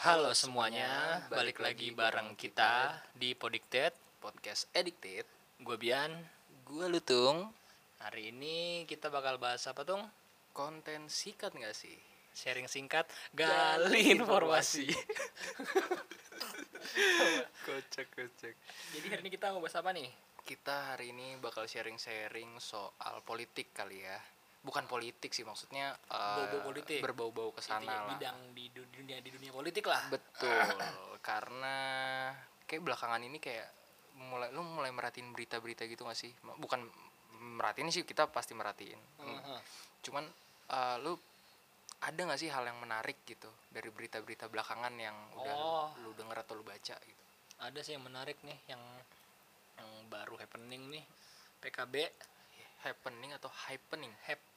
Halo semuanya, balik lagi bareng kita di Podicted podcast Addicted. Gue Bian. Gue Lutung. Hari ini kita bakal bahas apa tung? Konten sikat nggak sih? Sharing singkat, gali informasi. kocak kocak. Jadi hari ini kita mau bahas apa nih? Kita hari ini bakal sharing-sharing soal politik kali ya. Bukan politik sih maksudnya eh, politik. Berbau-bau ke sana Intinya lah. Bidang di dunia di dunia politik lah. Betul. karena kayak belakangan ini kayak mulai lu mulai merhatiin berita-berita gitu gak sih? Bukan merhatiin sih kita pasti merhatiin. Heeh. cuman eh, lu ada nggak sih hal yang menarik gitu dari berita-berita belakangan yang udah Oh. lu, lu denger atau lu baca gitu Ada sih yang menarik nih, yang yang baru happening nih. PKB happening atau happening hap Hap-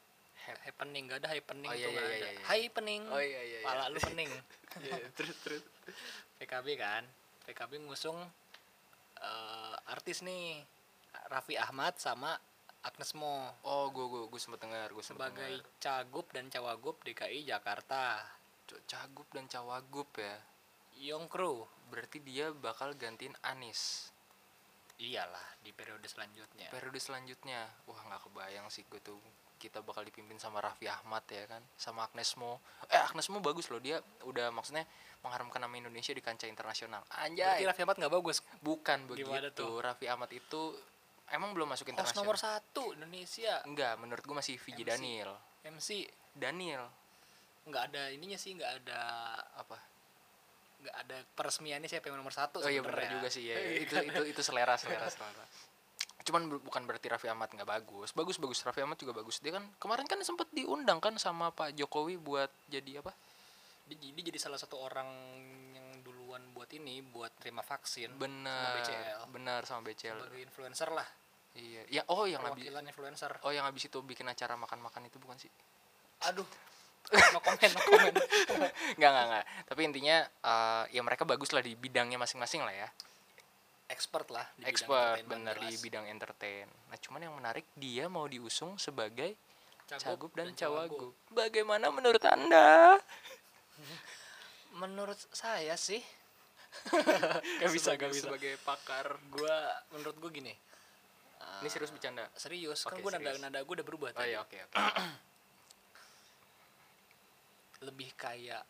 happening gak ada happening Oh, tuh iya, nggak iya, ada. iya, iya. Hai pening. oh iya iya iya Pala lu pening. Iya, terus terus PKB kan PKB ngusung eh, artis nih Raffi Ahmad sama Agnes Mo oh gue gue gue sempet dengar gue sempet sebagai dengar. cagup dan cawagup DKI Jakarta cagup dan cawagup ya Young Crew berarti dia bakal gantiin Anis iyalah di periode selanjutnya periode selanjutnya wah nggak kebayang sih gue tuh kita bakal dipimpin sama Raffi Ahmad ya kan? Sama Agnes Mo. Eh Agnes Mo bagus loh dia udah maksudnya mengharumkan nama Indonesia di kancah internasional. Berarti anjay Raffi Ahmad nggak bagus? Bukan Gimana begitu. tuh? Raffi Ahmad itu emang belum masuk internasional. nomor satu Indonesia. Enggak menurut gue masih VJ MC. Daniel. MC Daniel. Nggak ada ininya sih nggak ada apa? Nggak ada peresmiannya siapa yang nomor satu oh iya benar juga sih ya. Itu itu itu selera selera selera cuman bu- bukan berarti Raffi Ahmad nggak bagus. Bagus bagus. Raffi Ahmad juga bagus. Dia kan kemarin kan sempet diundang kan sama Pak Jokowi buat jadi apa? Dia, dia jadi salah satu orang yang duluan buat ini buat terima vaksin benar. BCL. benar sama BCL sebagai influencer lah. Iya. Ya oh yang habis perwakilan influencer. Oh yang habis itu bikin acara makan-makan itu bukan sih? Aduh. No comment no comment. Nggak nggak nggak. Tapi intinya eh, ya mereka bagus lah di bidangnya masing-masing lah ya expert lah di expert bener di bidang entertain. Nah cuman yang menarik dia mau diusung sebagai Cagup cagup dan cawagup. cawagup. Bagaimana menurut anda? Menurut saya sih gak bisa gak bisa. sebagai pakar gua menurut gua gini ini serius bercanda? serius kan Oke, gua nada nada gua udah berubah oh tadi. iya oke oke. Lebih kayak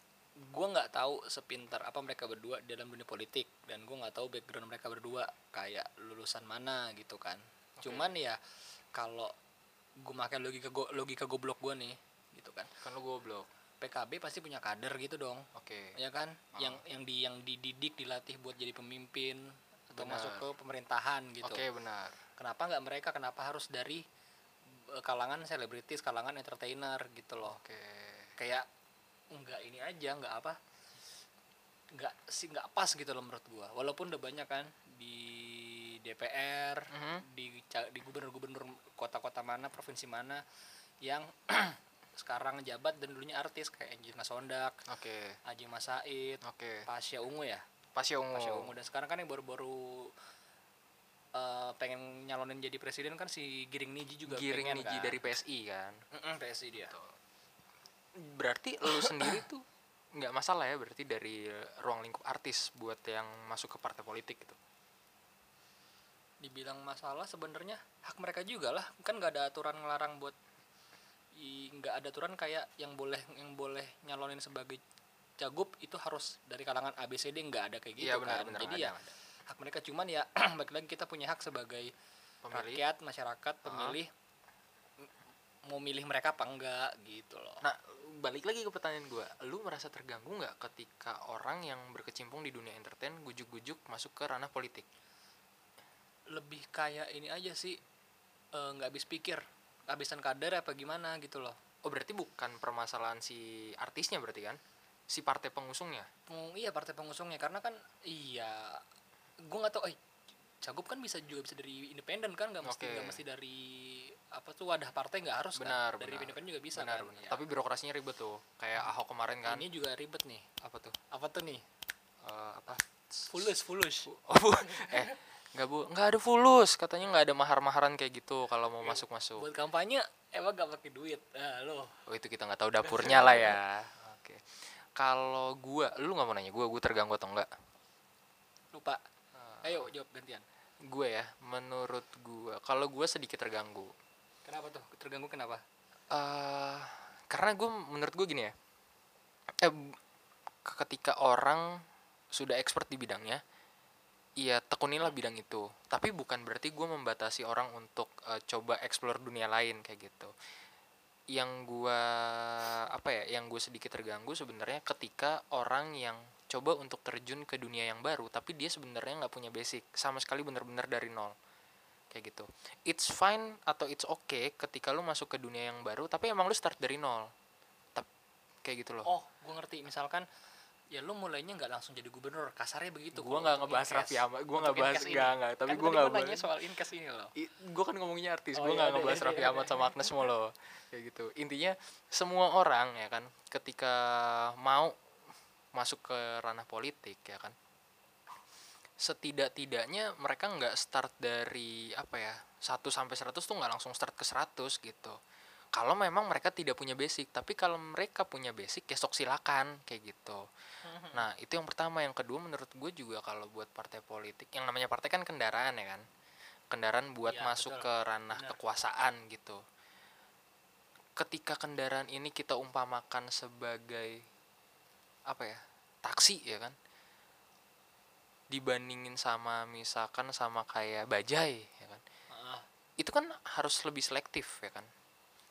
gua nggak tahu sepintar apa mereka berdua dalam dunia politik dan gua nggak tahu background mereka berdua kayak lulusan mana gitu kan. Cuman ya kalau gua makan logika go, logika goblok gua nih gitu kan. Kan lu goblok. PKB pasti punya kader gitu dong. Oke. Ya kan? Ah. yang yang di yang dididik dilatih buat jadi pemimpin atau Benar. masuk ke pemerintahan gitu. Oke benar. Kenapa nggak mereka? Kenapa harus dari eh, kalangan selebritis kalangan entertainer gitu loh? Oke. Kayak nggak ini aja nggak apa nggak sih nggak pas gitu loh menurut gua. Walaupun udah banyak kan di DPR Mhm. di ca- di gubernur-gubernur kota-kota mana provinsi mana yang sekarang jabat dan dulunya artis kayak Angelina Sondak, oke. Ajeng Mas Said, oke. Pasya Ungu ya? Pasya ungu. Pasya Ungu. Dan sekarang kan yang baru-baru eh, pengen nyalonin jadi presiden kan si Giring Niji juga giring pengen niji kan. dari PSI kan? Mm-mm, PSI dia. Berarti lu sendiri tuh nggak masalah ya berarti dari ruang lingkup artis buat yang masuk ke partai politik gitu. Dibilang masalah sebenarnya hak mereka juga lah. Kan nggak ada aturan ngelarang buat nggak ada aturan kayak yang boleh yang boleh nyalonin sebagai cagup itu harus dari kalangan ABCD nggak ada kayak gitu Iya, benar, kan. benar, jadi ada, ya ada. hak mereka cuman ya balik lagi kita punya hak sebagai pemilih. rakyat masyarakat pemilih. m- mau milih mereka apa enggak gitu loh Nah, balik lagi ke pertanyaan gue, lu merasa terganggu nggak ketika orang yang berkecimpung di dunia entertain gujuk-gujuk masuk ke ranah politik? lebih kayak ini aja sih eh, nggak habis pikir habisan kader apa gimana gitu loh Oh berarti bukan permasalahan si artisnya berarti kan? Si partai pengusungnya? Peng- iya partai pengusungnya karena kan iya gue nggak tahu eh cagup kan bisa juga bisa dari independen kan nggak mesti nggak mesti dari apa tuh wadah partai nggak harus Benar, kan dari benar. independen juga bisa benar, kan benar. Ya. Tapi birokrasinya ribet tuh, kayak Ahok kemarin kan? ini juga ribet nih Apa tuh? apa tuh nih Eh, apa? fulus fulus Oh, eh, nggak bu, nggak ada fulus, katanya nggak ada mahar-maharan kayak gitu kalau mau masuk-masuk. buat kampanye emang gak pakai duit ah lo Oh itu kita nggak tahu dapurnya lah ya. Oke. kalau gua lu nggak mau nanya gua gua terganggu atau enggak lupa ayo jawab gantian gue ya menurut gua kalau gua sedikit terganggu kenapa tuh? Terganggu kenapa? Eh karena gue menurut gue gini ya. Eh, ketika orang sudah expert di bidangnya iya tekunilah bidang itu. Tapi bukan berarti gue membatasi orang untuk eh, coba explore dunia lain kayak gitu. Yang gua apa ya yang gue sedikit terganggu sebenarnya ketika orang yang coba untuk terjun ke dunia yang baru tapi dia sebenarnya nggak punya basic sama sekali bener-bener dari nol kayak gitu. It's fine atau it's okay ketika lu masuk ke dunia yang baru tapi emang lu start dari nol. Tap, kayak gitu loh. Oh gue ngerti. Misalkan ya lu mulainya nggak langsung jadi gubernur. Kasarnya begitu gua kalau nggak ngebahas. Raffi Ahmad. Gua Untuk nggak bahas nggak nggak. Tapi Kan gua tadi nggak bahas soal inkes ini loh. Gue kan ngomongnya artis. Oh, gue iya, nggak iya, ngebahas iya, Raffi iya, Ahmad iya. sama Agnes Mo loh. Kayak gitu. Intinya semua orang ya kan ketika mau masuk ke ranah politik ya kan setidak-tidaknya mereka nggak start dari apa ya 1 sampai 100 tuh nggak langsung start ke 100 gitu. Kalau memang mereka tidak punya basic tapi kalau mereka punya basic ya sok silakan kayak gitu. Nah itu yang pertama. Yang kedua menurut gue juga kalau buat partai politik yang namanya partai kan kendaraan ya kan? Kendaraan buat Iya, masuk betul. ke ranah Benar. kekuasaan gitu. Ketika kendaraan ini kita umpamakan sebagai apa ya taksi ya kan dibandingin sama misalkan sama kayak bajai ya kan Ah, itu kan harus lebih selektif ya kan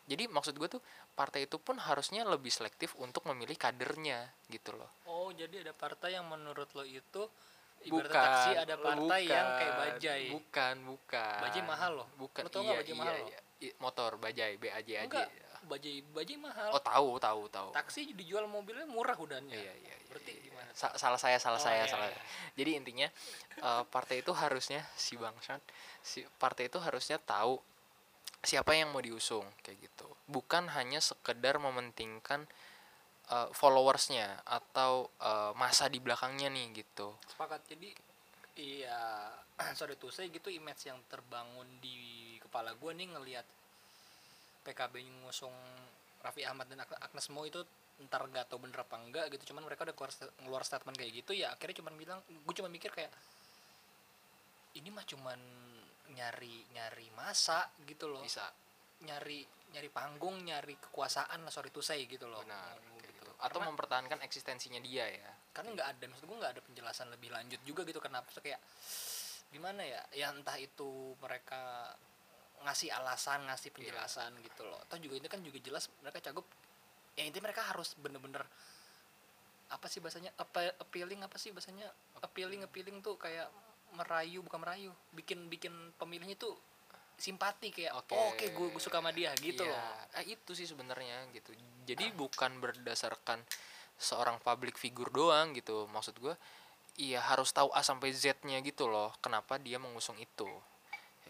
jadi maksud gue tuh partai itu pun harusnya lebih selektif untuk memilih kadernya gitu loh oh jadi ada partai yang menurut lo itu bukan taksi ada partai yang kayak bukan, bajai bukan bukan Bajai mahal loh. bukan Lo tau iya, bajai iya, mahal loh? iya. I- motor bajai B A J A J bajai bajai mahal oh tahu tahu tahu taksi dijual mobilnya murah udahnya iya iya iya, berarti iya. tuh? Sa- salah saya salah Oh, saya iya, salah iya. jadi intinya eh, partai itu harusnya si bangsat si partai itu harusnya tahu siapa yang mau diusung kayak gitu. Bukan hanya sekedar mementingkan eh, followersnya atau eh, masa di belakangnya nih gitu. Sepakat. Jadi iya sorry tuh saya gitu image yang terbangun di kepala gue nih ngelihat PKB ngusung Raffi Ahmad dan Ag- Agnes Mo itu ntar gak tau bener apa enggak gitu. Cuman mereka udah keluar, ngeluar statement kayak gitu ya akhirnya cuman bilang gue cuma mikir kayak ini mah cuman nyari nyari masa gitu loh. Bisa. Nyari nyari panggung nyari kekuasaan lah sorry tuh saya gitu loh. Benar gitu. gitu. atau Karena- mempertahankan eksistensinya dia ya. Karena nggak ada maksud gue nggak ada penjelasan lebih lanjut juga gitu kenapa tuh kayak gimana ya ya entah itu mereka ngasih alasan ngasih Iya. penjelasan gitu loh. Atau juga itu kan juga jelas mereka cakup ya intinya mereka harus bener-bener apa sih bahasanya apa appealing apa sih bahasanya? Appealing. Appealing tuh kayak merayu bukan merayu bikin bikin pemilihnya tuh simpati kayak Oke. oh, oke gue sama dia gitu Iya, loh. Eh, itu sih sebenarnya gitu. Jadi bukan berdasarkan seorang public figure doang gitu. Maksud gue iya harus tahu A sampai Z-nya gitu loh kenapa dia mengusung itu.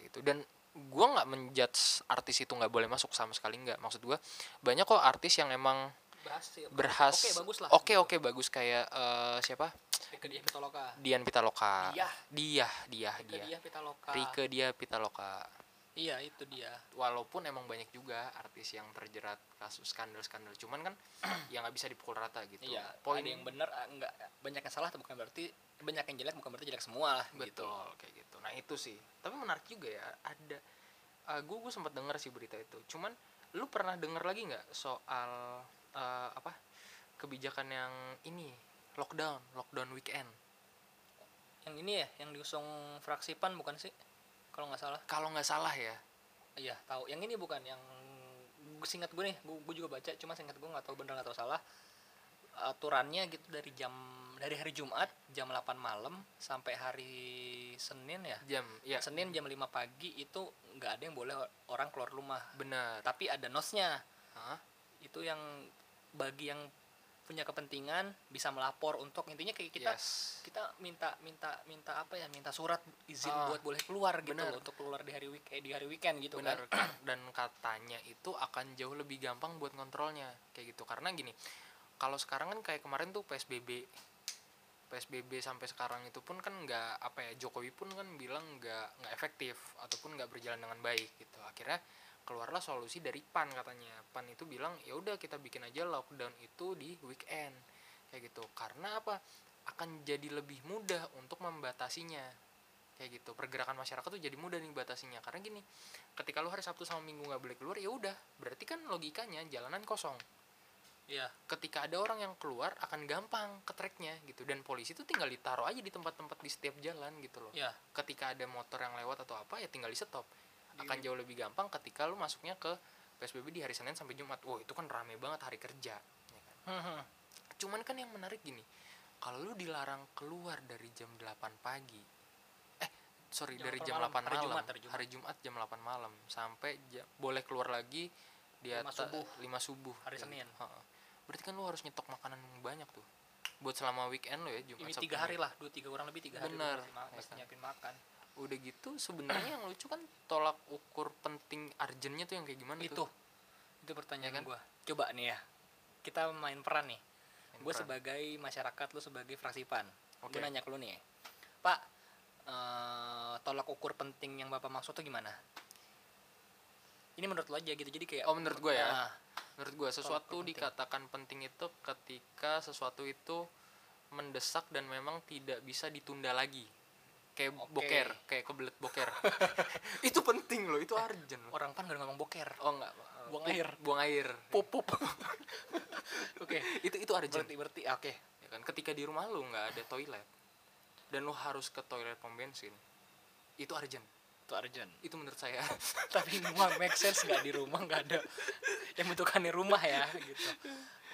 Gitu. Dan gue nggak menjudge artis itu nggak boleh masuk sama sekali nggak. Maksud gue banyak kok artis yang emang berhasil. berhas oke bagus lah. oke oke bagus. Kayak eh, siapa? Rike Diah Pitaloka. Dian Pitaloka. Dia. dia dia Rike dia Diah Pitaloka. Rike dia Pitaloka. Iya itu dia. Walaupun emang banyak juga artis yang terjerat kasus skandal-skandal cuman kan ya nggak bisa dipukul rata gitu. Iya, poin ada yang benar ah, enggak banyak yang salah tapi bukan berarti banyak yang jelek bukan berarti jelek semua lah gitu. betul kayak gitu nah itu sih tapi menarik juga ya ada uh, gue gue sempat dengar sih berita itu cuman lu pernah dengar lagi nggak soal uh, apa kebijakan yang ini lockdown lockdown weekend Yang ini ya, yang diusung fraksi PAN bukan sih? Kalau nggak salah. kalau nggak salah ya Iya, tahu. Yang ini bukan yang singkat gue nih, gue, gue juga baca cuma singkat gue nggak tahu bener nggak tahu salah. Aturannya gitu dari jam dari hari Jumat jam 8 malam sampai hari Senin ya. jam ya Senin jam 5 pagi itu nggak ada yang boleh orang keluar rumah. benar Tapi ada nosnya. Hah? Itu yang bagi yang punya kepentingan bisa melapor untuk intinya kayak kita yes kita minta minta minta apa ya minta surat izin Ah, buat boleh keluar gitu loh untuk keluar di hari week eh, di hari weekend gitu benar kan dan katanya itu akan jauh lebih gampang buat ngontrolnya kayak gitu karena gini kalau sekarang kan kayak kemarin tuh psbb psbb sampai sekarang itu pun kan nggak apa ya jokowi pun kan bilang nggak nggak efektif ataupun nggak berjalan dengan baik gitu. Akhirnya keluarlah solusi dari pan katanya. Pan itu bilang ya udah kita bikin aja lockdown itu di weekend. Kayak gitu. Karena apa? Akan jadi lebih mudah untuk membatasinya. Kayak gitu. Pergerakan masyarakat tuh jadi mudah nih batasinya. Karena gini ketika lu hari sabtu sama minggu nggak boleh keluar ya udah. Berarti kan logikanya jalanan kosong Iya. ketika ada orang yang keluar akan gampang ke tracknya gitu dan polisi tuh tinggal ditaruh aja di tempat-tempat di setiap jalan gitu loh Iya. ketika ada motor yang lewat atau apa ya tinggal di stop Di- akan jauh lebih gampang ketika lu masuknya ke PSBB di hari Senin sampai Jumat wow itu kan rame banget hari kerja ya kan? Hmm, cuman kan yang menarik gini kalau lu dilarang keluar dari jam 8 pagi eh sorry Jam dari 8 jam malam, 8 hari malam Jumat, hari Jumat. hari Jumat jam 8 malam sampai ja- boleh keluar lagi di atas subuh. 5 subuh Hari Kayak Senin. Ha-ha. Berarti kan lu harus nyetok makanan yang banyak tuh buat selama weekend lo ya Jumat Ini tiga hari lah, dua tiga kurang lebih tiga hari. Bener. ma- Ya nyiapin makan. udah gitu sebenarnya yang lucu kan tolak ukur penting urgentnya tuh yang kayak gimana Itu, tuh itu pertanyaan Ya kan? gua. Coba nih ya, kita main peran nih. Gue sebagai masyarakat, lu sebagai fraksi pan. Oke. Gue nanya ke lu nih, Pak, eh, tolak ukur penting yang bapak maksud tuh gimana? Ini menurut lo aja gitu, jadi kayak Oh, menurut gua ya? Ah, menurut gua sesuatu penting. dikatakan penting itu ketika sesuatu itu mendesak dan memang tidak bisa ditunda lagi kayak Oke. boker kayak kebelet boker itu penting loh itu urgent loh orang pan gak ngomong boker, oh enggak Buang air. buang air pup pup. Oke, itu itu urgent berarti berarti oke. ya kan ketika di rumah lu nggak ada toilet dan lu harus ke toilet pom bensin itu urgent Itu urgent. itu menurut saya Tapi semua make sense nggak di rumah nggak ada yang membutuhkan di rumah ya gitu.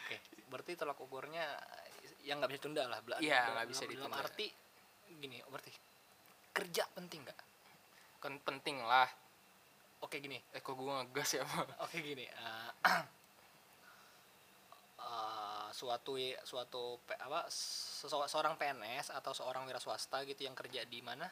Oke, berarti tolak ukurnya yang nggak bisa tunda lah. Bela- Iya, dalam- nggak bisa dalam ditunda. arti gini, berarti kerja penting nggak? kan penting lah Oke gini, eh kok gua ngegas ya oke gini. eh, eh, suatu suatu apa sese- seorang PNS atau seorang wira swasta gitu yang kerja di mana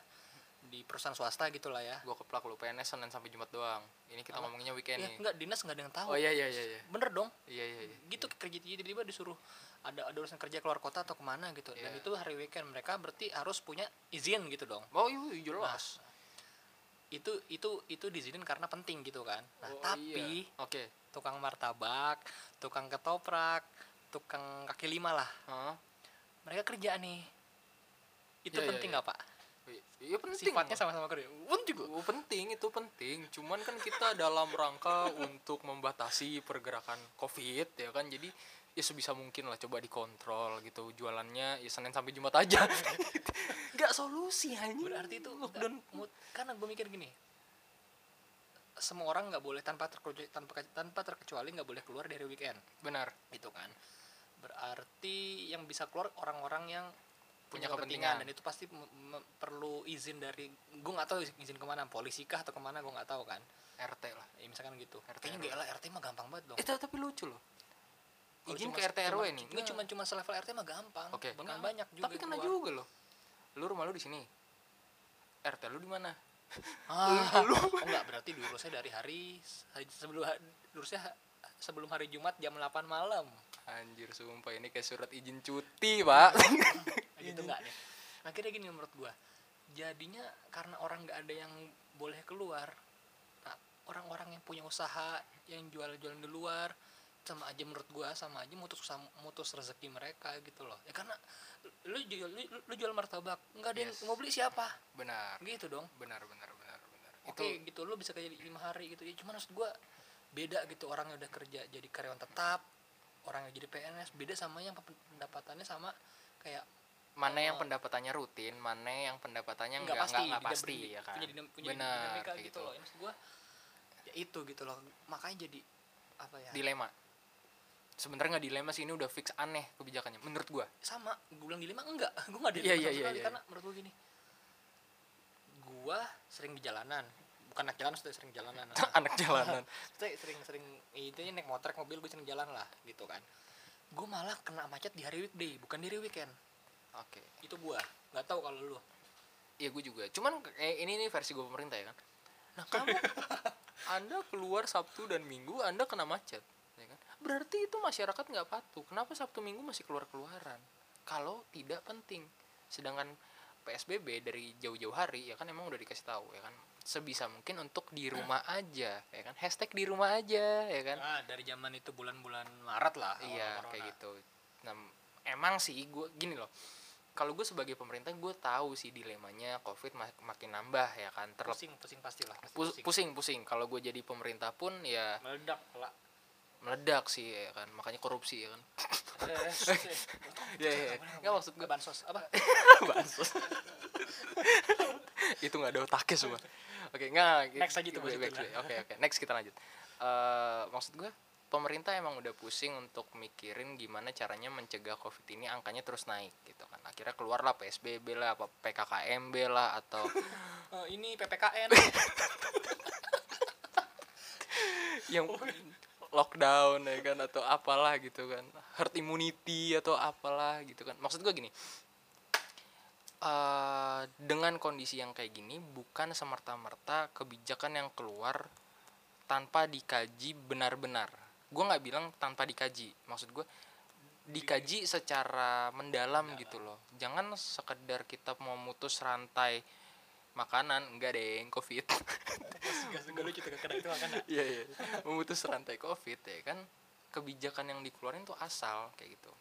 di perusahaan swasta gitulah ya. gua keplak lu PNS Senin sampai Jumat doang ini kita Apa? ngomonginnya weekend Ya, nih enggak dinas nggak ada yang tahu. oh iya iya iya iya Bener dong. iya iya, iya. gitu kerja tiba-tiba disuruh ada ada urusan kerja keluar kota atau ke mana gitu dan Iya. itu hari weekend mereka berarti harus punya izin gitu dong Oh iya iya, jelas. itu itu itu diizinin karena penting gitu kan nah Oh, tapi iya. oke. tukang martabak tukang ketoprak tukang kaki lima lah Hah? mereka kerja nih itu Iya, iya, penting iya. nggak pak I- Iya penting. sifatnya sama-sama kerja pun juga Oh, penting itu penting. Cuman kan kita dalam rangka untuk membatasi pergerakan COVID ya kan. Jadi ya sebisa mungkin lah coba dikontrol gitu jualannya ya Senin sampai Jumat aja. Gak solusi hanya. berarti itu lockdown. nggak- karena gue mikir gini semua orang nggak boleh tanpa terkecuali tanpa tanpa terkecuali nggak boleh keluar dari weekend benar. gitu kan berarti yang bisa keluar orang-orang yang Punya kepentingan kepentingan. dan itu pasti perlu izin dari gue nggak tahu izin ke mana polisi kah atau ke mana gue nggak tahu kan RT lah. ya misalkan gitu RT kayaknya nggak lah RT mah gampang banget dong Eh tapi lucu loh. Izin ke RT RW nih. nggak cuma cuma selevel RT mah gampang Oke. bahkan Nggak, banyak juga Tapi kena juga loh. Lu rumah lu di sini. RT lu di mana? ah, oh enggak berarti diurusnya dari hari, sebelum diurusnya sebelum hari Jumat jam 8 malam Anjir sumpah ini kayak surat izin cuti, Pak. Nah, gitu enggak nih akhirnya gini menurut gua jadinya karena orang nggak ada yang boleh keluar nah, orang-orang yang punya usaha yang jual-jualan di luar sama aja menurut gua sama aja mutus usam- mutus rezeki mereka gitu loh ya karena lu jual lu, lu jual martabak nggak ada yang Yes. mau beli siapa benar. gitu dong Benar, benar, benar, benar. oke Itu gitu lu bisa kerja lima hari gitu ya cuman maksud gua beda gitu orang yang udah kerja jadi karyawan tetap orang yang jadi PNS beda sama yang pendapatannya sama kayak mana yang Oh. pendapatannya rutin, mana yang pendapatannya nggak enggak pasti, enggak, tidak pasti ya kan. punya, dinam- punya Benar, dinamika kayak gitu loh Ya, maksud gua ya itu gitu loh makanya jadi apa ya Dilema. Sebenarnya nggak dilema sih ini udah fix aneh kebijakannya menurut gua. sama gue bilang dilema enggak gue nggak Iya, dilema iya, sama iya, sekali iya. karena menurut gue gini gua sering di jalanan bukan anak jalan sudah sering jalanan Anak jalanan. saya sering sering itu naik motor naik mobil gue sering jalan lah gitu kan gue malah kena macet di hari weekday bukan di hari weekend Oke. itu gua nggak tahu kalau lu Iya gue juga. Cuman eh, ini nih versi gue pemerintah ya kan. Nah kamu Anda keluar Sabtu dan Minggu Anda kena macet, ya kan? Berarti itu masyarakat nggak patuh. Kenapa Sabtu Minggu masih keluar keluaran? Kalau tidak penting. Sedangkan PSBB dari jauh-jauh hari ya kan emang udah dikasih tahu ya kan sebisa mungkin untuk di rumah aja ya kan hashtag di rumah aja ya kan ah dari zaman itu bulan-bulan Maret lah iya kayak gitu nah emang sih gue gini loh kalau gue sebagai pemerintah gue tahu sih dilemanya covid mak- makin nambah ya kan terlep pusing pusing pastilah pasti pus- pusing. pusing pusing. Kalau gue jadi pemerintah pun ya meledak lah meledak sih ya kan. Makanya korupsi ya kan. Ya ya nggak maksud gue bansos apa? Bansos. Itu nggak ada otaknya semua. Oke nggak. Next aja tuh, to- oke oke. Next kita lanjut. Eh maksud gue pemerintah emang udah pusing untuk mikirin gimana caranya mencegah covid ini angkanya terus naik gitu kan. Akhirnya keluarlah psbb lah apa pkkmb lah atau Eh, ini ppkn yang lockdown ya kan atau apalah gitu kan. Herd immunity atau apalah gitu kan. Maksud gue gini eh dengan kondisi yang kayak gini bukan semerta-merta kebijakan yang keluar tanpa dikaji benar-benar gue nggak bilang tanpa dikaji. Maksud gue dikaji secara mendalam gitu loh. Jangan sekedar kita mau mutus rantai makanan. Enggak deh covid. Iya iya. Memutus rantai covid ya kan kebijakan yang dikeluarin tuh asal kayak gitu.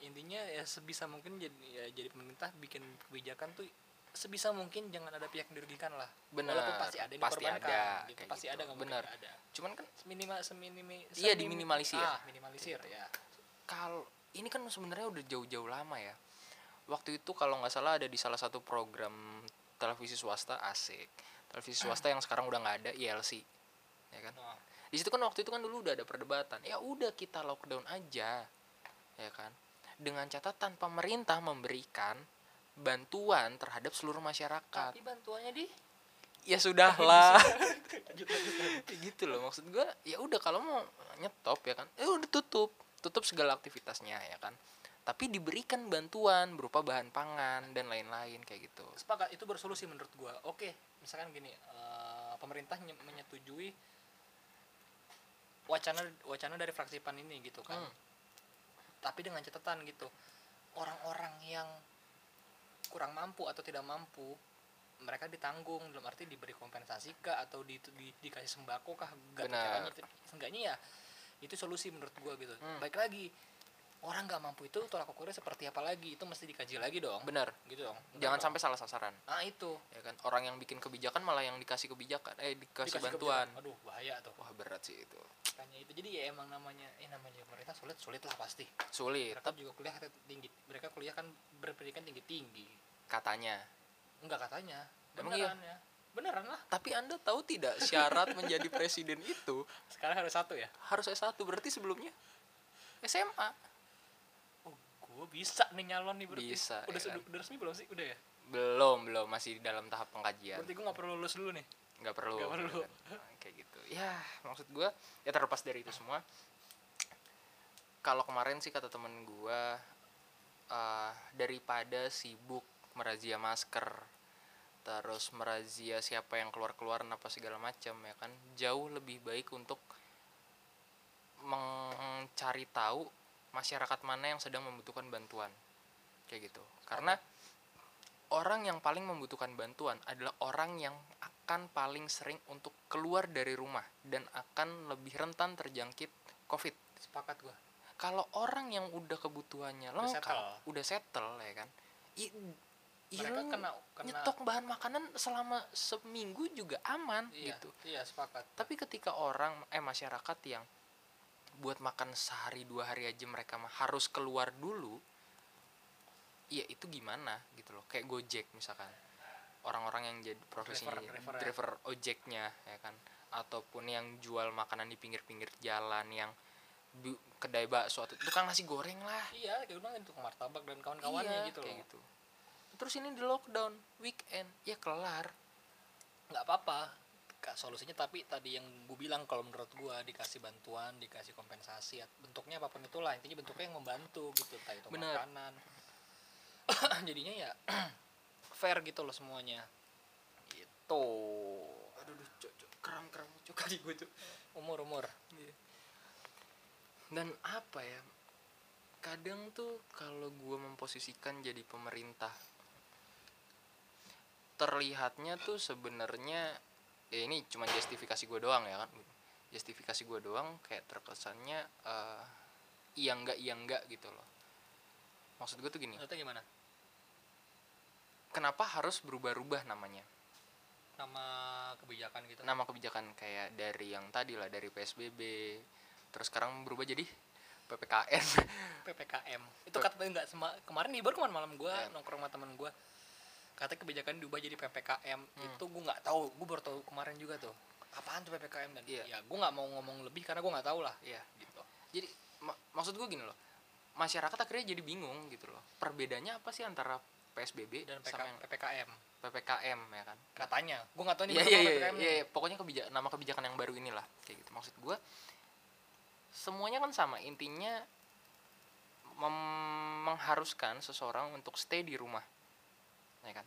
intinya ya sebisa mungkin jadi ya jadi pemerintah bikin kebijakan tuh sebisa mungkin jangan ada pihak yang dirugikan lah Benar. Walaupun pasti ada yang Pasti dikorbankan, ada, gitu. pasti gitu. ada nggak Benar. ada Cuman kan seminimal seminimi Iya, diminimalisir. ah minimalisir ya kalau ini kan sebenarnya udah jauh-jauh lama ya. Waktu itu kalau nggak salah ada di salah satu program televisi swasta asik. Televisi swasta yang sekarang udah nggak ada ILC. Ya kan? Nah, Di situ kan waktu itu kan dulu udah ada perdebatan. Ya udah kita lockdown aja. Ya kan? Dengan catatan pemerintah memberikan bantuan terhadap seluruh masyarakat. tapi bantuannya di ya sudah lah lanjut lanjut lanjut. Kayak gitu loh maksud gua ya udah kalau mau nyetop ya kan ya udah tutup tutup segala aktivitasnya ya kan tapi diberikan bantuan berupa bahan pangan dan lain-lain kayak gitu sepakat itu bersolusi menurut gua oke misalkan gini eh, pemerintah nye- menyetujui wacana wacana dari fraksi pan ini gitu kan Hmm. tapi dengan catatan gitu orang-orang yang kurang mampu atau tidak mampu mereka ditanggung dalam arti diberi kompensasi kah atau di, di- dikasih sembako kah gak caranya seenggaknya ya itu solusi menurut gua gitu. Hmm. baik lagi orang nggak mampu itu tolak ukurnya seperti apa lagi? Itu mesti dikaji lagi dong. Benar gitu dong. Benar jangan dong. sampai salah sasaran. Ah itu. Ya kan? Orang yang bikin kebijakan malah yang dikasih kebijakan eh dikasih, Dikasih bantuan. kebijakan. aduh bahaya tuh. Wah berat sih itu. Makanya itu. Jadi ya emang namanya eh namanya pemerintah sulit sulit lah pasti. Sulit. Mereka juga kuliah tinggi. Mereka kuliah kan berpendidikan tinggi tinggi. Katanya. Enggak katanya. Iya? beneran ya. Beneran lah. Tapi anda tahu tidak syarat menjadi presiden itu? Sekarang harus satu ya? Harus S1 berarti sebelumnya? SMA gue bisa nih nyalon nih berarti. Bisa, udah, ya kan? udah, resmi belum sih? Udah ya? Belum belum. Masih dalam tahap pengkajian. Berarti gue nggak perlu lulus dulu nih? Nggak perlu, Nggak perlu. kan. Kayak gitu. Ya maksud gue ya terlepas dari itu semua kalau kemarin sih kata temen gue eh, daripada sibuk merazia masker terus merazia siapa yang keluar keluar apa segala macam ya kan? Jauh lebih baik untuk mencari tahu masyarakat mana yang sedang membutuhkan bantuan. Kayak gitu. Karena orang yang paling membutuhkan bantuan adalah orang yang akan paling sering untuk keluar dari rumah dan akan lebih rentan terjangkit covid. Sepakat gue kalau orang yang udah kebutuhannya Udah lengkap settle. udah settle ya kan? I- iya mereka kena kena nyetok bahan makanan selama seminggu juga aman iya gitu. iya sepakat. Tapi ketika orang eh masyarakat yang buat makan sehari dua hari aja mereka mah harus keluar dulu ya itu gimana gitu loh. Kayak gojek misalkan. Orang-orang yang jadi profesinya Driver- driver ya. driver ojeknya ya kan. Ataupun yang jual makanan di pinggir-pinggir jalan yang bu- kedai bakso atau tukang nasi goreng lah. Iya kayak bilang itu martabak dan kawan-kawannya Iya, gitu kayak loh. gitu. Terus ini di lockdown weekend. Ya kelar. Nggak apa-apa solusinya tapi tadi yang gue bilang kalau menurut gue dikasih bantuan dikasih kompensasi bentuknya apa pun itulah intinya bentuknya yang membantu gitu entah itu Bener. makanan. Jadinya ya fair gitu loh semuanya. Gitu. Aduh aduh cok cok kram kram cok kaki gue cok umur umur. Dan apa ya kadang tuh kalau gue memposisikan jadi pemerintah terlihatnya tuh sebenarnya ya ini cuma justifikasi gue doang ya kan. Justifikasi gue doang kayak terkesannya eh iya enggak iya enggak gitu loh. Maksud gue tuh gini. Maksudnya gimana? Kenapa harus berubah-ubah namanya? Nama kebijakan gitu? Nama kebijakan kayak dari yang tadi lah dari PSBB terus sekarang berubah jadi PPKM ppkm itu kata enggak sema kemarin nih baru kemarin malam gue Ya. nongkrong sama teman gue kata kebijakan diubah jadi ppkm Hmm. itu gue nggak tahu. Gue baru tahu kemarin juga tuh. Apaan tuh ppkm dan Iya. ya gue nggak mau ngomong lebih karena gue nggak tahu lah. Iya. gitu. Jadi ma- maksud gue gini loh. Masyarakat akhirnya jadi bingung gitu loh. Perbedaannya apa sih antara PSBB dan sama PK, yang ppkm PPKM ya kan? Katanya. Gue nggak tahu ini Iya bener iya apa iya PPKM iya, iya. pokoknya kebijakan nama kebijakan yang baru inilah. Kayak gitu. Maksud gue semuanya kan sama. Intinya mem- mengharuskan seseorang untuk stay di rumah ya kan?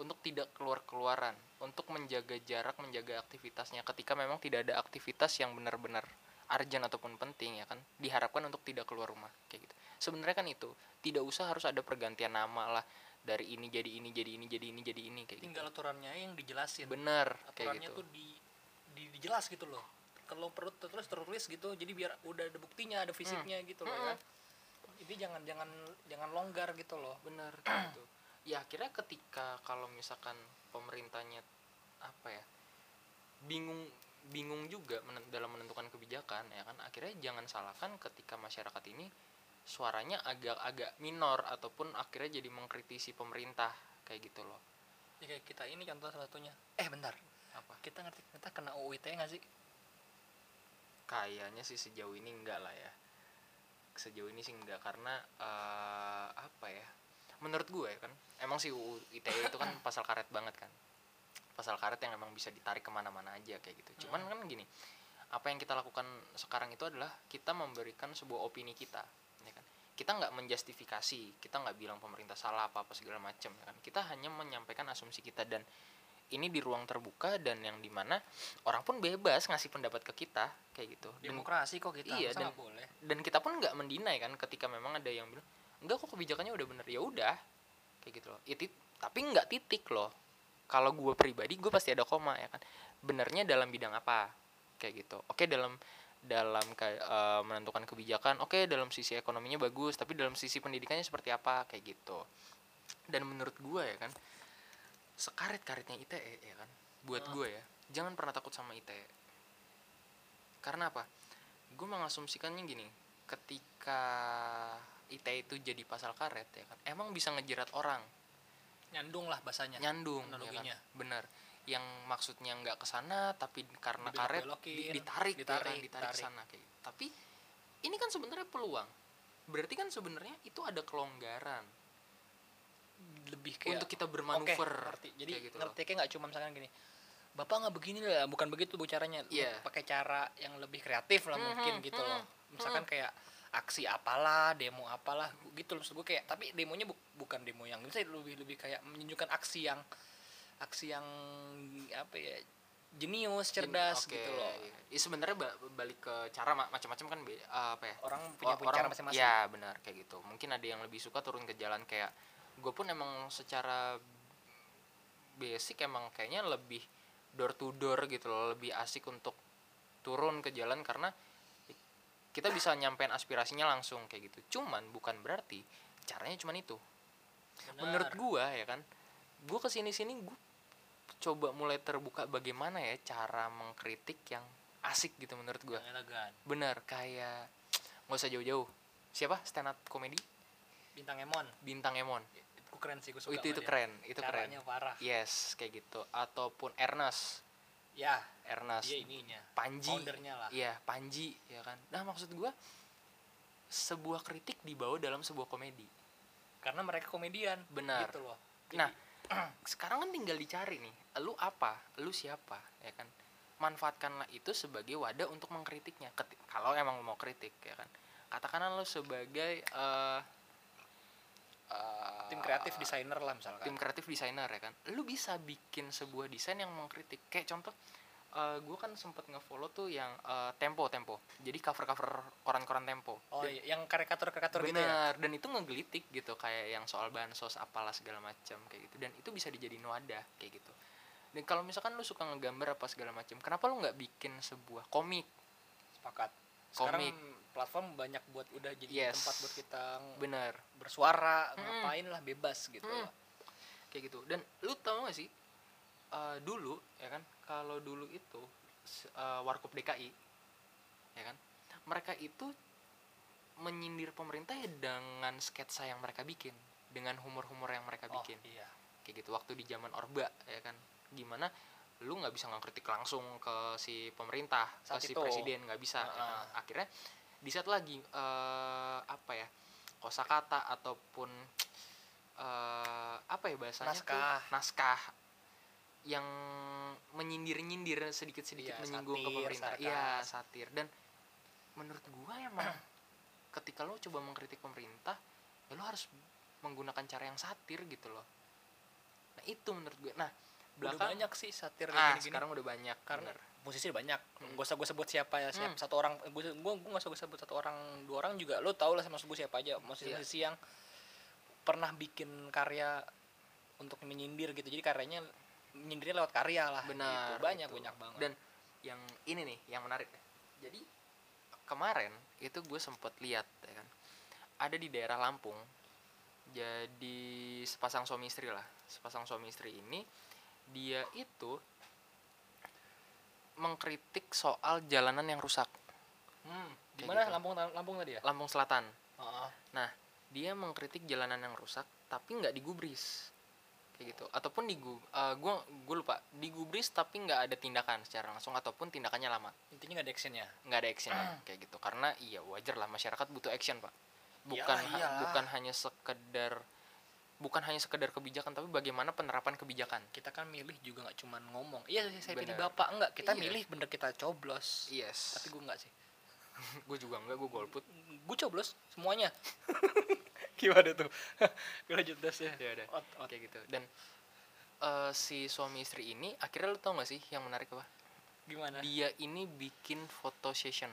Untuk tidak keluar keluaran untuk menjaga jarak menjaga aktivitasnya. Ketika memang tidak ada aktivitas yang benar-benar urgent ataupun penting ya kan? Diharapkan untuk tidak keluar rumah kayak gitu. Sebenarnya kan itu tidak usah harus ada pergantian nama lah. Dari ini jadi ini jadi ini jadi ini jadi ini kayak gitu. tinggal aturannya yang dijelasin. Bener kayak aturannya gitu. tuh di, di dijelas gitu loh. Kalau perlu tertulis tertulis gitu jadi biar udah ada buktinya ada fisiknya gitu loh ya. Ini jangan jangan jangan longgar gitu loh. Bener kayak gitu ya akhirnya ketika kalau misalkan pemerintahnya apa ya bingung bingung juga menen- dalam menentukan kebijakan ya kan akhirnya jangan salahkan ketika masyarakat ini suaranya agak-agak minor ataupun akhirnya jadi mengkritisi pemerintah kayak gitu loh. Ya kayak kita ini contoh salah satunya eh bentar. Apa? Kita ngerti kita kena UU ITE nggak sih? Kayaknya sih sejauh ini enggak lah ya. Sejauh ini sih enggak karena eh, apa ya menurut gue kan emang sih UU ITE itu kan pasal karet banget kan. Pasal karet yang emang bisa ditarik ke mana-mana aja kayak gitu. Cuman kan gini apa yang kita lakukan sekarang itu adalah kita memberikan sebuah opini kita ya kan. Kita nggak menjustifikasi kita nggak bilang pemerintah salah apa apa segala macam ya kan. Kita hanya menyampaikan asumsi kita dan ini di ruang terbuka dan yang di mana orang pun bebas ngasih pendapat ke kita kayak gitu. Dan demokrasi kok kita Iya, dan- boleh? dan kita pun nggak mendinai kan ketika memang ada yang bilang enggak kok kebijakannya udah bener. Ya udah kayak gitu loh. Itu tapi nggak titik loh. Kalau gue pribadi gue pasti ada koma ya kan? Benernya dalam bidang apa? Kayak gitu. Oke dalam dalam kayak eh, menentukan kebijakan oke dalam sisi ekonominya bagus tapi dalam sisi pendidikannya seperti apa? Kayak gitu. Dan menurut gue ya kan sekaret karetnya ITE ya kan? Buat gue ya jangan pernah takut sama ITE karena apa? Gue mengasumsikannya gini ketika ITE itu jadi pasal karet ya kan emang bisa ngejerat orang nyandung lah bahasanya nyandung ya kan? bener yang maksudnya nggak ke sana tapi karena karet di- ditarik ya kan, ditarik, ditarik ditarik. sana kayak gitu. tapi ini kan sebenarnya peluang berarti kan sebenarnya itu ada kelonggaran lebih kayak untuk kita bermanuver ngerti. Jadi kayak gitu ngerti kayak nggak cuma misalkan gini. Bapak nggak begini lah, bukan begitu bu caranya. Iya. Pakai cara yang lebih kreatif lah Mhm, mungkin gitu loh. mhm, Misalkan kayak aksi apalah, demo apalah gitu loh gue kayak tapi demonya bu- bukan demo yang bisa lebih lebih kayak menunjukkan aksi yang aksi yang apa ya jenius, cerdas Oke, gitu loh. Ya, sebenarnya ba- balik ke cara ma- macam-macam kan eh, apa ya Orang punya, punya cara masing-masing. ya benar kayak gitu mungkin ada yang lebih suka turun ke jalan kayak gue pun emang secara basic emang kayaknya lebih door to door gitu loh lebih asik untuk turun ke jalan karena kita bisa nyampein aspirasinya langsung kayak gitu cuman bukan berarti caranya cuman itu Benar. menurut gua ya kan gua ke sini sini gua coba mulai terbuka bagaimana ya cara mengkritik yang asik gitu menurut gua elegan. bener kayak nggak usah jauh-jauh siapa stand up comedy Bintang Emon. bintang Emon Itu keren sih oh, suka. itu sama itu dia. keren itu Caranya keren parah. yes kayak gitu ataupun Ernest Ya, Ernest dia ininya. Panji Foundernya lah. iya Panji ya kan nah maksud gua sebuah kritik dibawa dalam sebuah komedi Karena mereka komedian. Benar. Gitu loh. Nah, sekarang kan tinggal dicari nih, lu apa, lu siapa, ya kan? Manfaatkanlah itu sebagai wadah untuk mengkritiknya. Keti- kalau emang mau kritik, ya kan? Katakanlah lu sebagai eh eh, tim kreatif desainer lah misalkan. tim kreatif desainer ya kan? Lu bisa bikin sebuah desain yang mengkritik. Kayak contoh gue kan sempet ngefollow tuh yang eh, tempo tempo. Jadi cover cover koran koran tempo. Oh Dan- iya, yang karikatur-karikatur gitu ya. Benar, dan itu ngegelitik gitu kayak yang soal bansos apalah segala macam kayak gitu. Dan itu bisa dijadiin wadah kayak gitu. Dan kalau misalkan lu suka ngegambar apa segala macam kenapa lu nggak bikin sebuah komik? Sepakat. Sekarang komik platform banyak buat udah jadi Yes. tempat buat kita bener bersuara Mm. ngapain lah bebas gitu Mm. loh. kayak gitu dan lu tau gak sih eh, dulu ya kan kalau dulu itu s- eh, warkop DKI ya kan mereka itu menyindir pemerintah ya dengan sketsa yang mereka bikin dengan humor-humor yang mereka Oh, bikin iya kayak gitu waktu di zaman orba ya kan gimana lu nggak bisa ngekritik langsung ke si pemerintah Saat ke si itu. presiden nggak bisa ya? Heeh. akhirnya di saat lagi eh, apa ya kosakata ataupun eh, apa ya bahasanya tuh? Naskah. naskah yang menyindir-nyindir sedikit-sedikit Iya, menyinggung ke satir, pemerintah sarkas. iya satir dan menurut gua emang ketika lo coba mengkritik pemerintah ya lo harus menggunakan cara yang satir gitu loh nah itu menurut gue nah udah belakang. banyak sih satir ah gini-gini. sekarang udah banyak. Karena bener. musisi banyak. Hmm. gak usah gue sebut siapa ya siapa Hmm. satu orang. Gue gue gue gak usah gue sebut satu orang dua orang juga. Lo tau lah maksud gue siapa aja. Musisi Iya. musisi yang pernah bikin karya untuk menyindir gitu. Jadi karyanya menyindirnya lewat karya lah benar gitu. banyak itu. banyak banget. Dan yang ini nih yang menarik jadi kemarin itu gue sempet lihat ya kan ada di daerah Lampung. Jadi sepasang suami istri lah. Sepasang suami istri ini dia itu mengkritik soal jalanan yang rusak. Hmm, Kayak gimana gitu. Lampung Lampung tadi ya? Lampung Selatan. Heeh. dia mengkritik jalanan yang rusak tapi nggak digubris. Kayak gitu. Ataupun di gue gue lupa. Digubris tapi nggak ada tindakan secara langsung ataupun tindakannya lama. Intinya gak ada actionnya? Nggak ada action kayak gitu. Karena iya wajar lah masyarakat butuh action pak. Bukan Iyalah, ha- bukan hanya sekedar bukan hanya sekedar kebijakan tapi bagaimana penerapan kebijakan. Kita kan milih juga nggak cuman ngomong iya saya pilih Bener. bapak. Enggak kita Iya. milih bener kita coblos. Yes. Tapi gue nggak sih. Gue juga enggak gue golput. Gue coblos semuanya. Gimana tuh? Gue lanjut das ya. Ya udah kayak gitu. Dan eh, si suami istri ini akhirnya lu tau gak sih yang menarik apa? Gimana? Dia ini bikin foto session.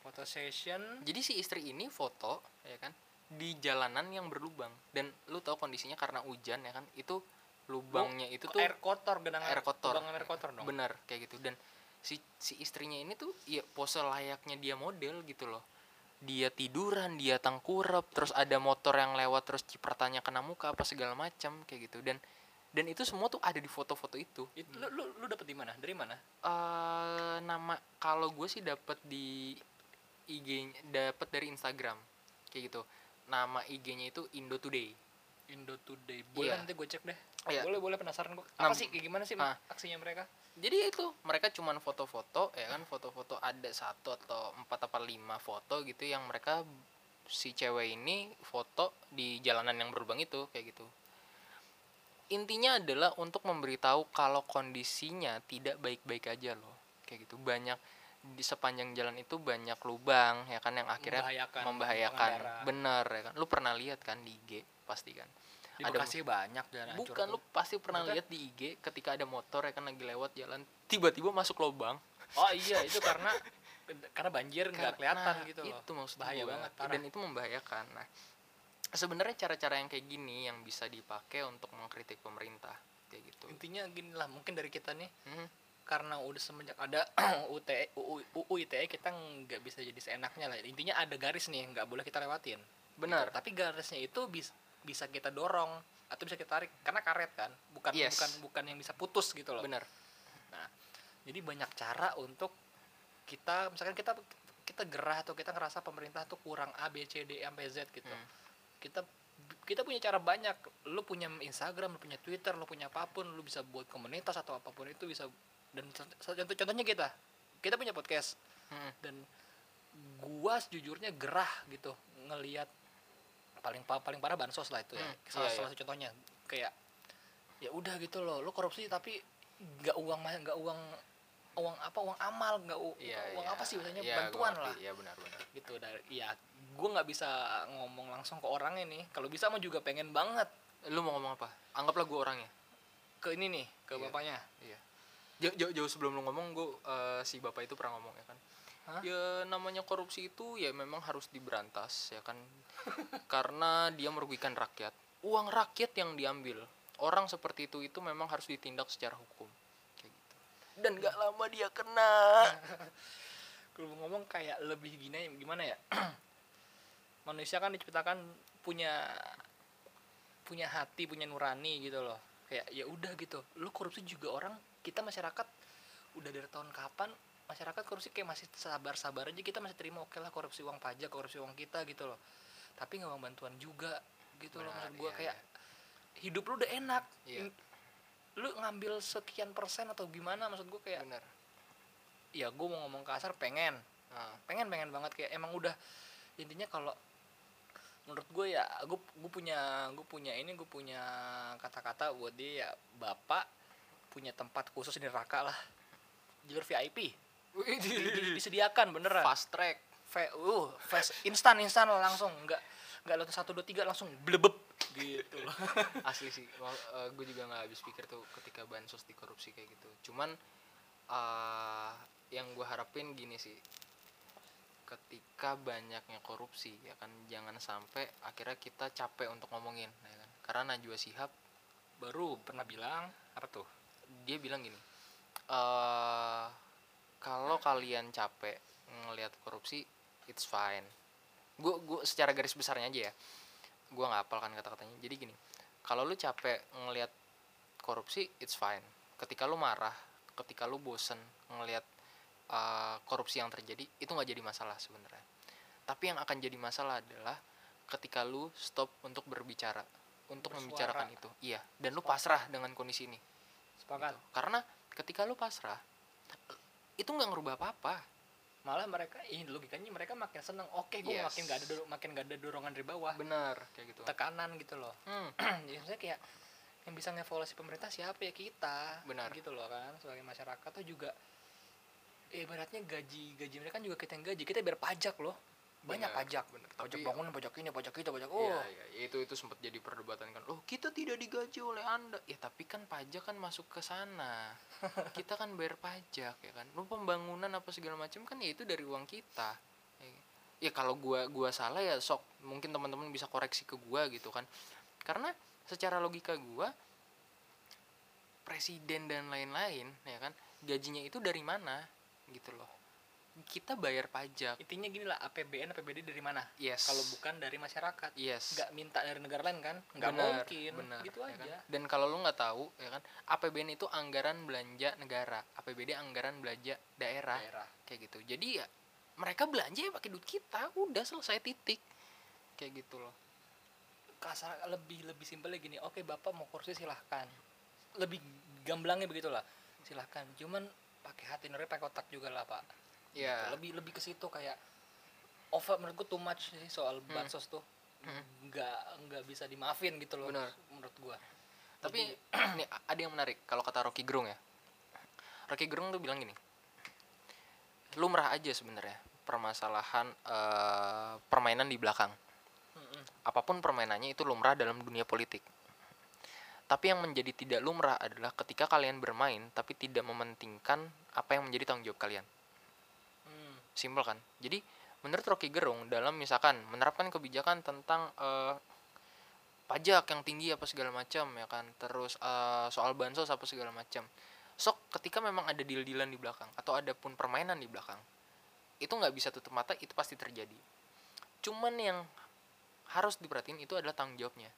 Foto session. Jadi si istri ini foto ya kan di jalanan yang berlubang. Dan lu tahu kondisinya karena hujan ya kan? Itu lubangnya itu tuh air kotor genangan air kotor. lubang air kotor dong? Bener kayak gitu. Dan si si istrinya ini tuh ya pose layaknya dia model gitu loh. Dia tiduran dia tangkurap terus ada motor yang lewat terus cipratannya kena muka apa segala macam kayak gitu. Dan dan itu semua tuh ada di foto-foto itu. Itu lu lu, lu dapet di mana? Dari mana? Eh nama kalau gue sih dapat di IG dapat dari Instagram kayak gitu nama IG-nya itu Indo Today Indo Today boleh Iya. nanti gue cek deh. Iya. boleh boleh penasaran gue apa Nam- sih? Kayak gimana sih Ah. aksinya mereka? Jadi itu mereka cuman foto-foto ya kan? Foto-foto ada satu atau empat atau lima foto gitu yang mereka si cewek ini foto di jalanan yang berlubang itu kayak gitu. Intinya adalah untuk memberitahu kalau kondisinya tidak baik-baik aja loh kayak gitu. Banyak di sepanjang jalan itu banyak lubang ya kan yang akhirnya Membahayakan membahayakan. bener ya kan. Lu pernah lihat kan di IG pasti kan? Di Ada- Bekasi banyak jalan Bukan lu pasti pernah lihat di IG ketika ada motor ya kan lagi lewat jalan tiba-tiba masuk lubang. Oh iya itu karena karena banjir nggak kelihatan nah, gitu loh. Itu maksud Bahaya banget, parah. Dan itu membahayakan. Nah, sebenarnya cara-cara yang kayak gini yang bisa dipakai untuk mengkritik pemerintah kayak gitu. intinya gini lah mungkin dari kita nih Hmm, karena udah semenjak ada UT UU, UU ITE kita nggak bisa jadi seenaknya lah intinya ada garis nih nggak boleh kita lewatin benar. Gitu. tapi garisnya itu bis, bisa kita dorong atau bisa kita tarik karena karet kan bukan Yes. bukan bukan yang bisa putus gitu loh Benar. jadi banyak cara untuk kita misalkan kita kita gerah atau kita ngerasa pemerintah tuh kurang A B C D E sampai Z gitu Hmm. kita kita punya cara banyak lu punya Instagram lu punya Twitter lu punya apa pun lu bisa buat komunitas atau apa pun itu bisa dan contoh contohnya kita. Kita punya podcast. Hmm, dan gua sejujurnya gerah gitu ngelihat paling pa- paling parah bansos lah itu ya. Hmm, salah, iya, salah satu contohnya. Kayak ya udah gitu loh lo korupsi tapi nggak uang nggak uang uang apa uang amal nggak Iya, uang iya. apa sih biasanya? Iya, gua bantuan lah. Iya, benar-benar. gitu dari ya gue nggak bisa ngomong langsung ke orangnya nih kalau bisa mah juga pengen banget. Lu mau ngomong apa? Anggaplah gue orangnya. ke ini nih ke Iya. bapaknya. Iya. Jauh, jauh, jauh sebelum lu ngomong, gue si bapak itu pernah ngomong ya kan. Hah? Ya namanya korupsi itu ya memang harus diberantas ya kan. Karena dia merugikan rakyat. Uang rakyat yang diambil. Orang seperti itu itu memang harus ditindak secara hukum. Kayak gitu. Dan gak lama dia kena. kalau ngomong kayak lebih gini gimana ya manusia kan diciptakan punya punya hati punya nurani gitu loh kayak ya udah gitu lu korupsi juga orang kita masyarakat udah dari tahun kapan masyarakat korupsi kayak masih sabar-sabar aja kita masih terima oke lah korupsi uang pajak korupsi uang kita gitu loh. Tapi nggak mau bantuan juga gitu loh Benar, maksud gue iya, kayak hidup lu udah enak Iya. Lu ngambil sekian persen atau gimana maksud gue kayak benar. ya gue mau ngomong kasar pengen. Nah, pengen pengen banget kayak emang udah intinya kalau menurut gue ya gue gue punya gue punya ini gue punya kata-kata buat dia ya bapak punya tempat khusus di neraka lah. Jalur VIP Di- di- disediakan beneran. Fast track. Fe- uh fast instan instan langsung. Nggak nggak lo satu dua tiga langsung blebeb. Gitu. Loh asli sih. Gue juga nggak habis pikir tuh ketika bansos dikorupsi kayak gitu. Cuman eh yang gue harapin gini sih. Ketika banyaknya korupsi ya kan jangan sampai akhirnya kita capek untuk ngomongin ya kan. Karena Najwa Shihab baru pernah bilang apa tuh dia bilang gini eh kalau kalian capek ngelihat korupsi it's fine. Gue gue secara garis besarnya aja ya gue nggak hafal kan kata-katanya. Jadi gini kalau lu capek ngelihat korupsi it's fine. Ketika lu marah ketika lu bosen ngelihat eh, korupsi yang terjadi itu nggak jadi masalah sebenarnya. Tapi yang akan jadi masalah adalah ketika lu stop untuk berbicara untuk Bersuara. membicarakan itu. Iya dan lu pasrah dengan kondisi ini sepakat. Gitu. karena ketika lu pasrah itu nggak ngerubah apa-apa. Malah mereka ini logikanya mereka makin seneng. Oke gue Yes. makin gak ada makin gak ada dorongan dari bawah. Benar kayak gitu. Tekanan gitu loh. Hmm, jadi maksudnya kayak yang bisa ngevaluasi pemerintah siapa ya kita? Benar. gitu loh kan sebagai masyarakat tuh juga eh, ibaratnya gaji gaji mereka kan juga kita yang gaji. Kita biar pajak loh banyak Benar, pajak benar. pajak Tapi- bangunan pajak ini pajak itu pajak oh oh. ya, itu itu sempat jadi perdebatan kan oh kita tidak digaji oleh anda. Ya tapi kan pajak kan masuk ke sana. Kita kan bayar pajak ya kan. Lu pembangunan apa segala macam kan ya itu dari uang kita. Ya, ya kalau gua gua salah ya sok mungkin teman-teman bisa koreksi ke gua gitu kan. Karena secara logika gua presiden dan lain-lain ya kan gajinya itu dari mana gitu loh kita bayar pajak. Intinya gini lah APBN APBD dari mana? Yes. Kalau bukan dari masyarakat. Yes. Nggak minta dari negara lain kan? Nggak mungkin. benar, gitu ya aja. kan? dan kalau lu nggak tahu ya kan APBN itu anggaran belanja negara. APBD anggaran belanja daerah. Daerah. Kayak gitu. Jadi ya mereka belanja ya pakai duit kita. Udah selesai titik. Kayak gitu loh. Kasar lebih lebih simpelnya gini. Oke bapak mau kursi silahkan. Lebih gamblangnya begitulah. Silahkan. Cuman pakai hati nurani pakai otak juga lah pak ya Gitu. lebih lebih ke situ kayak over menurutku too much sih soal Hmm. bansos tuh Hmm. nggak nggak bisa dimaafin gitu loh Benar. menurut gua tapi nih ada yang menarik kalau kata Rocky Gerung ya Rocky Gerung tuh bilang gini lumrah aja sebenarnya permasalahan eh, permainan di belakang mm-mm. apa pun permainannya itu lumrah dalam dunia politik. Tapi yang menjadi tidak lumrah adalah ketika kalian bermain tapi tidak mementingkan apa yang menjadi tanggung jawab kalian. Simpel kan? Jadi menurut Rocky Gerung dalam misalkan menerapkan kebijakan tentang eh, pajak yang tinggi apa segala macam ya kan, terus eh, soal bansos apa segala macam. Sok ketika memang ada deal-dealan di belakang atau ada pun permainan di belakang, itu nggak bisa tutup mata, itu pasti terjadi. Cuman yang harus diperhatiin itu adalah tanggung jawabnya.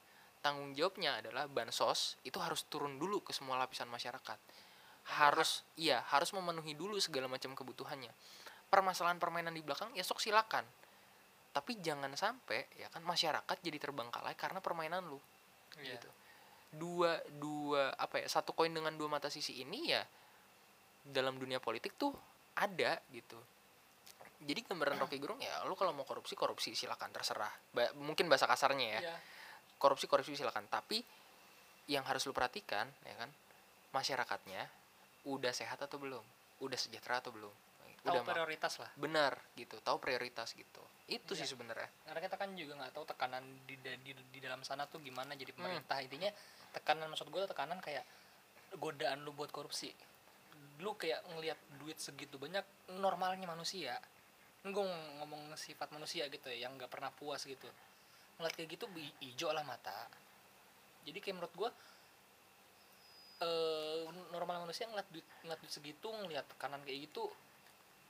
Tanggung jawabnya adalah bansos itu harus turun dulu ke semua lapisan masyarakat. Harus iya, harus memenuhi dulu segala macam kebutuhannya. Permasalahan permainan di belakang ya sok silakan. Tapi jangan sampai ya kan masyarakat jadi terbengkalai karena permainan lu Iya. gitu. Dua dua apa ya, satu koin dengan dua mata sisi ini ya dalam dunia politik tuh ada gitu jadi gambaran Rocky Gerung ya lu kalau mau korupsi korupsi silakan terserah Ba- mungkin bahasa kasarnya ya Iya. korupsi korupsi silakan tapi yang harus lu perhatikan ya kan masyarakatnya udah sehat atau belum udah sejahtera atau belum tahu udah prioritas lah. Benar gitu. Tahu prioritas gitu. Itu Iya. sih sebenarnya. Karena kita kan juga nggak tahu tekanan di, di di dalam sana tuh gimana Hmm. jadi pemerintah. Intinya tekanan maksud gue tekanan kayak godaan lu buat korupsi. Lu kayak ngelihat duit segitu banyak normalnya manusia. Gue ngomong sifat manusia gitu ya yang nggak pernah puas gitu. Ngeliat kayak gitu ijo lah mata. Jadi kayak menurut gue eh normal manusia ngeliat duit ngeliat duit segitu ngeliat tekanan kayak gitu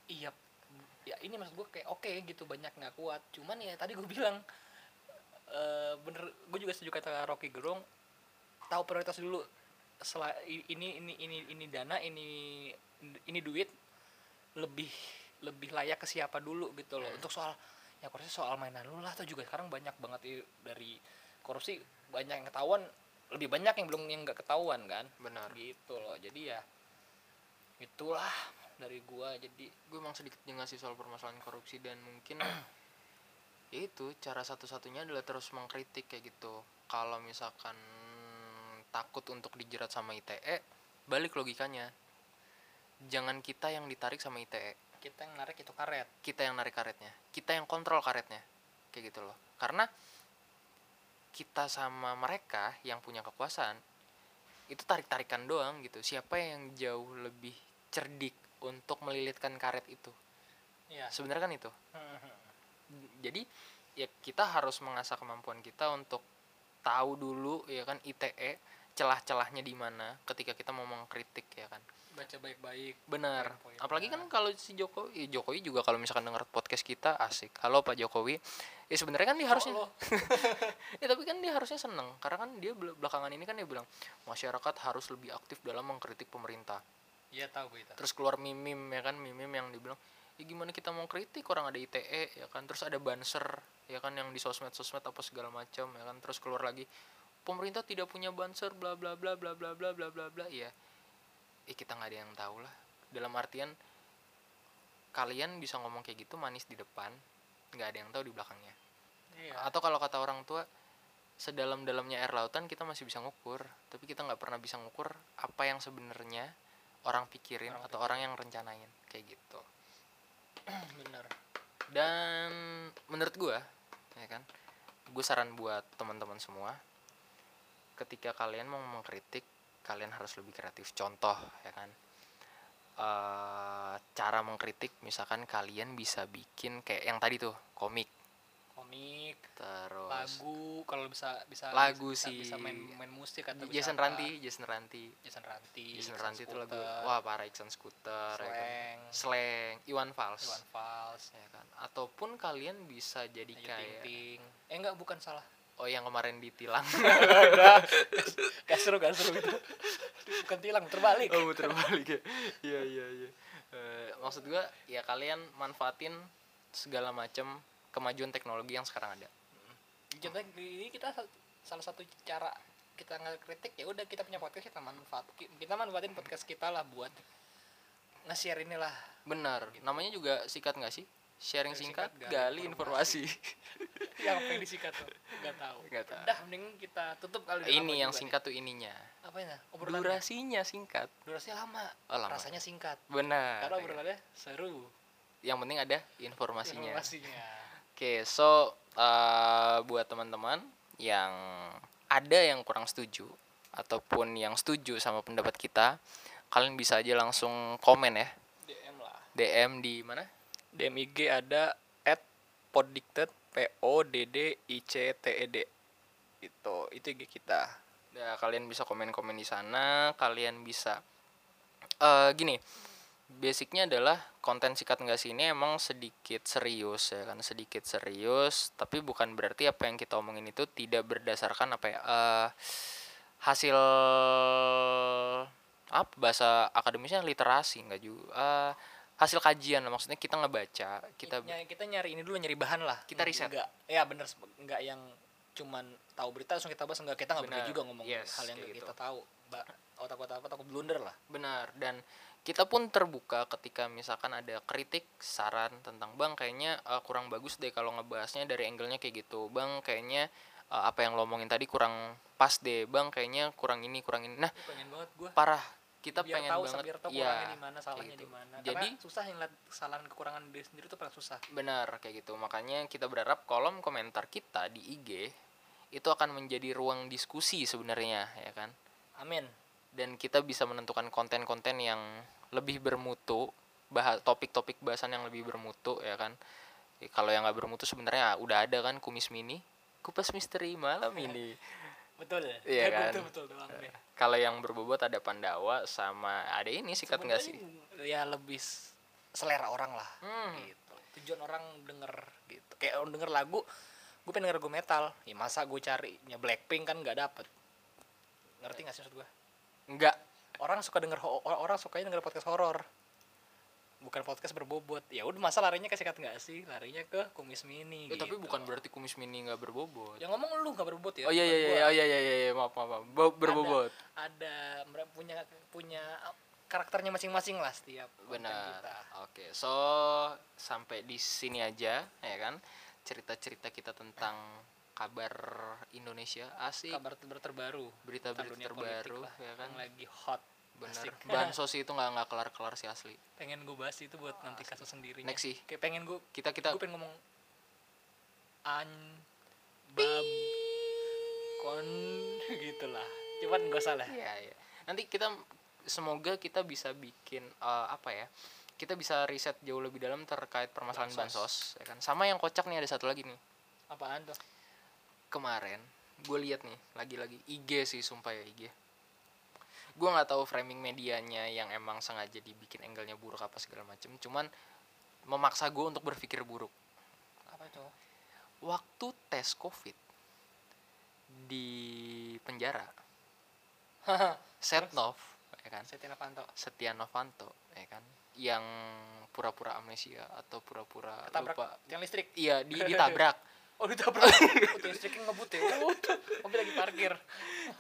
iya ya ini maksud gue kayak oke gitu banyak nggak kuat. Cuman ya tadi gue bilang eh bener gue juga setuju kata Rocky Gerung tahu prioritas dulu. Setelah ini ini ini ini dana ini ini duit lebih lebih layak ke siapa dulu gitu loh. Untuk soal ya korupsi soal mainan lu lah tuh juga sekarang banyak banget dari korupsi banyak yang ketahuan lebih banyak yang belum yang nggak ketahuan kan. Benar. Gitu loh jadi ya itulah dari gua. Jadi gue emang sedikit jengah sih soal permasalahan korupsi dan mungkin ya itu cara satu-satunya adalah terus mengkritik kayak gitu. Kalau misalkan takut untuk dijerat sama ITE balik logikanya. Jangan kita yang ditarik sama ITE kita yang narik itu karet. Kita yang narik karetnya. Kita yang kontrol karetnya. Kayak gitu loh. Karena kita sama mereka yang punya kekuasaan itu tarik tarikan doang gitu. Siapa yang jauh lebih cerdik untuk melilitkan karet itu. Ya sebenarnya kan itu. Jadi ya kita harus mengasah kemampuan kita untuk tahu dulu ya kan ITE celah-celahnya di mana ketika kita mau mengkritik ya kan. Baca baik-baik. Benar. Apalagi kan kalau si Jokowi ya Jokowi juga kalau misalkan denger podcast kita asik. Halo Pak Jokowi. Ya sebenarnya kan dia harusnya lo ya tapi kan dia harusnya seneng. Karena kan dia bel- belakangan ini kan dia bilang masyarakat harus lebih aktif dalam mengkritik pemerintah iya tahu gue itu. Terus keluar mimim ya kan? Mimim yang dibilang ya gimana kita mau kritik? Orang ada ITE ya kan? Terus ada banser ya kan? Yang di sosmed sosmed apa segala macam ya kan? Terus keluar lagi pemerintah tidak punya banser bla bla bla bla bla bla bla bla bla. Ya eh kita nggak ada yang tahu lah. Dalam artian kalian bisa ngomong kayak gitu manis di depan nggak ada yang tahu di belakangnya. Iya. Atau kalau kata orang tua sedalam-dalamnya air lautan kita masih bisa ngukur. Tapi kita nggak pernah bisa ngukur apa yang sebenarnya orang pikirin Orang atau orang yang rencanain kayak gitu. Bener. Dan menurut gua ya kan gue saran buat teman-teman semua ketika kalian mau mengkritik kalian harus lebih kreatif. Contoh ya kan eh cara mengkritik misalkan kalian bisa bikin kayak yang tadi tuh komik komik terus lagu kalau bisa bisa Lagu bisa, sih. bisa main main musik atau Jason. Ranti Jason Ranti Jason Ranti Jason Ranti itu lagu wah parah Iksan Scooter ya kan. slang. Slang Iwan Fals. Iwan Fals. Ya kan. Ataupun kalian bisa jadi Ayu Ting kayak Ting eh enggak bukan salah. Oh yang kemarin ditilang. Gak seru gak seru itu. Bukan tilang terbalik. Oh muter balik ya. Iya iya iya. Eh, maksud gua ya kalian manfaatin segala macam kemajuan teknologi yang sekarang ada. Kita ini kita sa- salah satu cara kita nggak kritik ya udah kita punya podcast kita manfaat kita manfaatin podcast kita lah buat nge-share inilah. Benar. Namanya juga sikat nggak sih? Sharing singkat, singkat, gali gali informasi, yang apa yang disikat tuh? Nggak tahu. Nggak tahu. udah mending kita tutup kali ini yang singkat tuh ininya. Nih. apa ya? Durasinya singkat. Durasinya lama. Oh lama. Rasanya singkat. Benar. Karena obrolannya seru. Yang penting ada informasinya. Informasinya Oke, so uh, buat teman-teman yang ada yang kurang setuju ataupun yang setuju sama pendapat kita, kalian bisa aja langsung komen ya, DM lah DM di mana? DMIG ada at poddicted P O D D I C T E D itu itu IG kita Ya, kalian bisa komen-komen di sana, kalian bisa eh gini. Basicnya adalah konten sikat nggak sih ini emang sedikit serius ya kan sedikit serius tapi bukan berarti apa yang kita omongin itu tidak berdasarkan apa ya eh hasil apa bahasa akademisnya literasi nggak juga eh, hasil kajian lah. maksudnya kita ngebaca kita kita kita nyari ini dulu nyari bahan lah Kita riset. enggak ya bener enggak yang cuman tahu berita langsung kita bahas enggak kita nggak Benar. juga ngomong Yes, hal yang gitu. kita tahu otak-otak apa takut blunder lah benar dan kita pun terbuka ketika misalkan ada kritik saran tentang bang kayaknya eh, kurang bagus deh kalau ngebahasnya dari angle-nya kayak gitu. Bang kayaknya eh, apa yang lo omongin tadi kurang pas deh. Bang kayaknya kurang ini kurang ini. Nah Gua pengen banget gue parah. Kita biar pengen tahu banget biar tahu iya, kurangnya di mana salahnya gitu. di mana. Jadi- karena susah yang lihat kesalahan kekurangan diri sendiri itu paling susah. Benar kayak gitu. Makanya kita berharap kolom komentar kita di IG itu akan menjadi ruang diskusi sebenarnya ya kan? Amin dan kita bisa menentukan konten-konten yang lebih bermutu bahas topik-topik bahasan yang lebih bermutu ya kan? Ya, kalau yang nggak bermutu sebenarnya udah ada kan kumis mini? Kupas misteri malam ini. Betul Iya kan? betul betul doang deh kalau yang berbobot ada pandawa sama ada ini sikat nggak sih? ya lebih selera orang lah Hmm. gitu. Tujuan orang denger gitu. Kayak orang denger lagu gue pengen denger lagu metal. Ya masa gue carinya Blackpink kan nggak dapet. Ngerti nggak sih maksud gue enggak orang suka denger orang sukanya denger podcast horor. Bukan podcast berbobot. Ya udah masa larinya ke sikat nggak sih? Larinya ke kumis mini tapi gitu. bukan berarti kumis mini nggak berbobot. Yang ngomong lu nggak berbobot ya oh iya iya iya oh, iya iya iya iya, maaf maaf, maaf. Bo- berbobot. Ada mereka punya punya karakternya masing-masing lah setiap benar. kita. oke so sampai di sini aja ya kan? Cerita-cerita kita tentang kabar Indonesia asik. Kabar ter- terbaru. Berita-berita terbaru lah, ya kan? Yang lagi hot benar Asik. bansos itu nggak nggak kelar kelar sih asli. Pengen gue bahas itu buat nanti kasus sendiri next sih. Kayak pengen gue kita kita gue pengen ngomong an bab kon gitulah. Cuman gak salah. Iya, iya. Nanti kita semoga kita bisa bikin eh, apa ya? Kita bisa riset jauh lebih dalam terkait permasalahan bansos, ya kan. Sama yang kocak nih ada satu lagi nih. apaan tuh Kemarin gue lihat nih lagi-lagi IG sih sumpah ya IG. Gue nggak tahu framing medianya yang emang sengaja dibikin angle-nya buruk apa segala macem. Cuman memaksa gue untuk berpikir buruk. apa tuh Waktu tes COVID di penjara, Setnov, ya kan? Setia Novanto Setia Novanto ya kan yang pura-pura amnesia atau pura-pura lupa tiang listrik iya di, ditabrak oh ditabrak. Oh, tiang listriknya ngebut ya. Oh, mobil lagi parkir.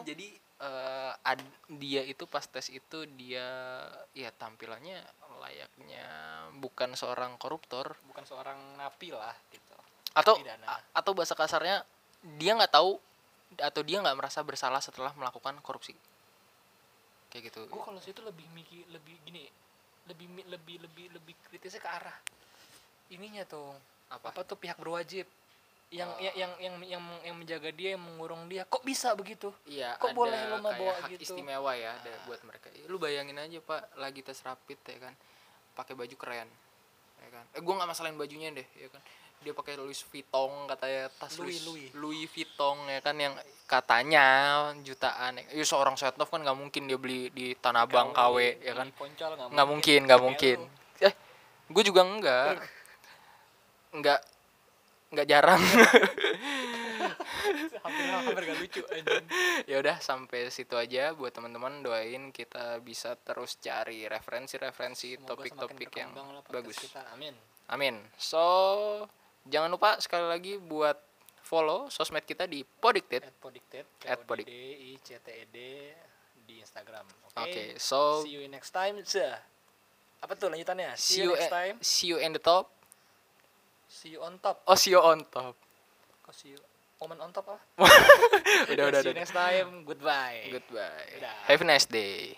Jadi eh, ad- dia itu pas tes itu dia ya tampilannya layaknya bukan seorang koruptor. Bukan seorang napi lah gitu. Atau Pidana. a- atau bahasa kasarnya dia nggak tahu atau dia nggak merasa bersalah setelah melakukan korupsi. Kayak gitu. Gue kalau situ lebih mikir lebih gini lebih lebih lebih lebih kritisnya ke arah ininya tuh. Apa, apa tuh pihak berwajib yang Oh. yang yang yang yang yang menjaga dia yang mengurung dia kok bisa begitu Iya, Kok ada boleh kayak bawa hak gitu? istimewa ya ada Ah. buat mereka. Lu bayangin aja pak lagi tes rapid ya kan, pakai baju keren, ya kan. Eh gua nggak masalahin bajunya deh, ya kan. Dia pakai Louis Vuitton katanya tas Louis, Louis, Louis. Vuitton ya kan yang katanya jutaan. Ya seorang Setnov kan nggak mungkin dia beli di Tanah Abang KW ya kan. Nggak mungkin, nggak mungkin. Eh, gue juga enggak. Enggak nggak jarang. hampir hampir gak lucu ya udah sampai situ aja. Buat teman-teman doain kita bisa terus cari referensi-referensi topik-topik yang bagus. kita amin. Amin. So jangan lupa sekali lagi buat follow sosmed kita di Podicted at podicted At Podic- D I C T E D di Instagram. Oke? Oke so see you next time. Apa tuh lanjutannya? See see you you next time. see you in the top see you on top. Oh see you on top. Kok see you Omen on top ah udah udah see udah you next time. Goodbye. Goodbye. Dadah. have a nice day